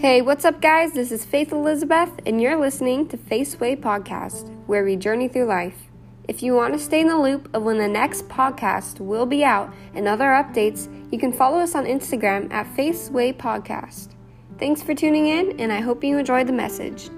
Hey, what's up, guys? This is Faith Elizabeth, and you're listening to Faith's Way Podcast, where we journey through life. If you want to stay in the loop of when the next podcast will be out and other updates, you can follow us on Instagram at Faith's Way Podcast. Thanks for tuning in, and I hope you enjoyed the message.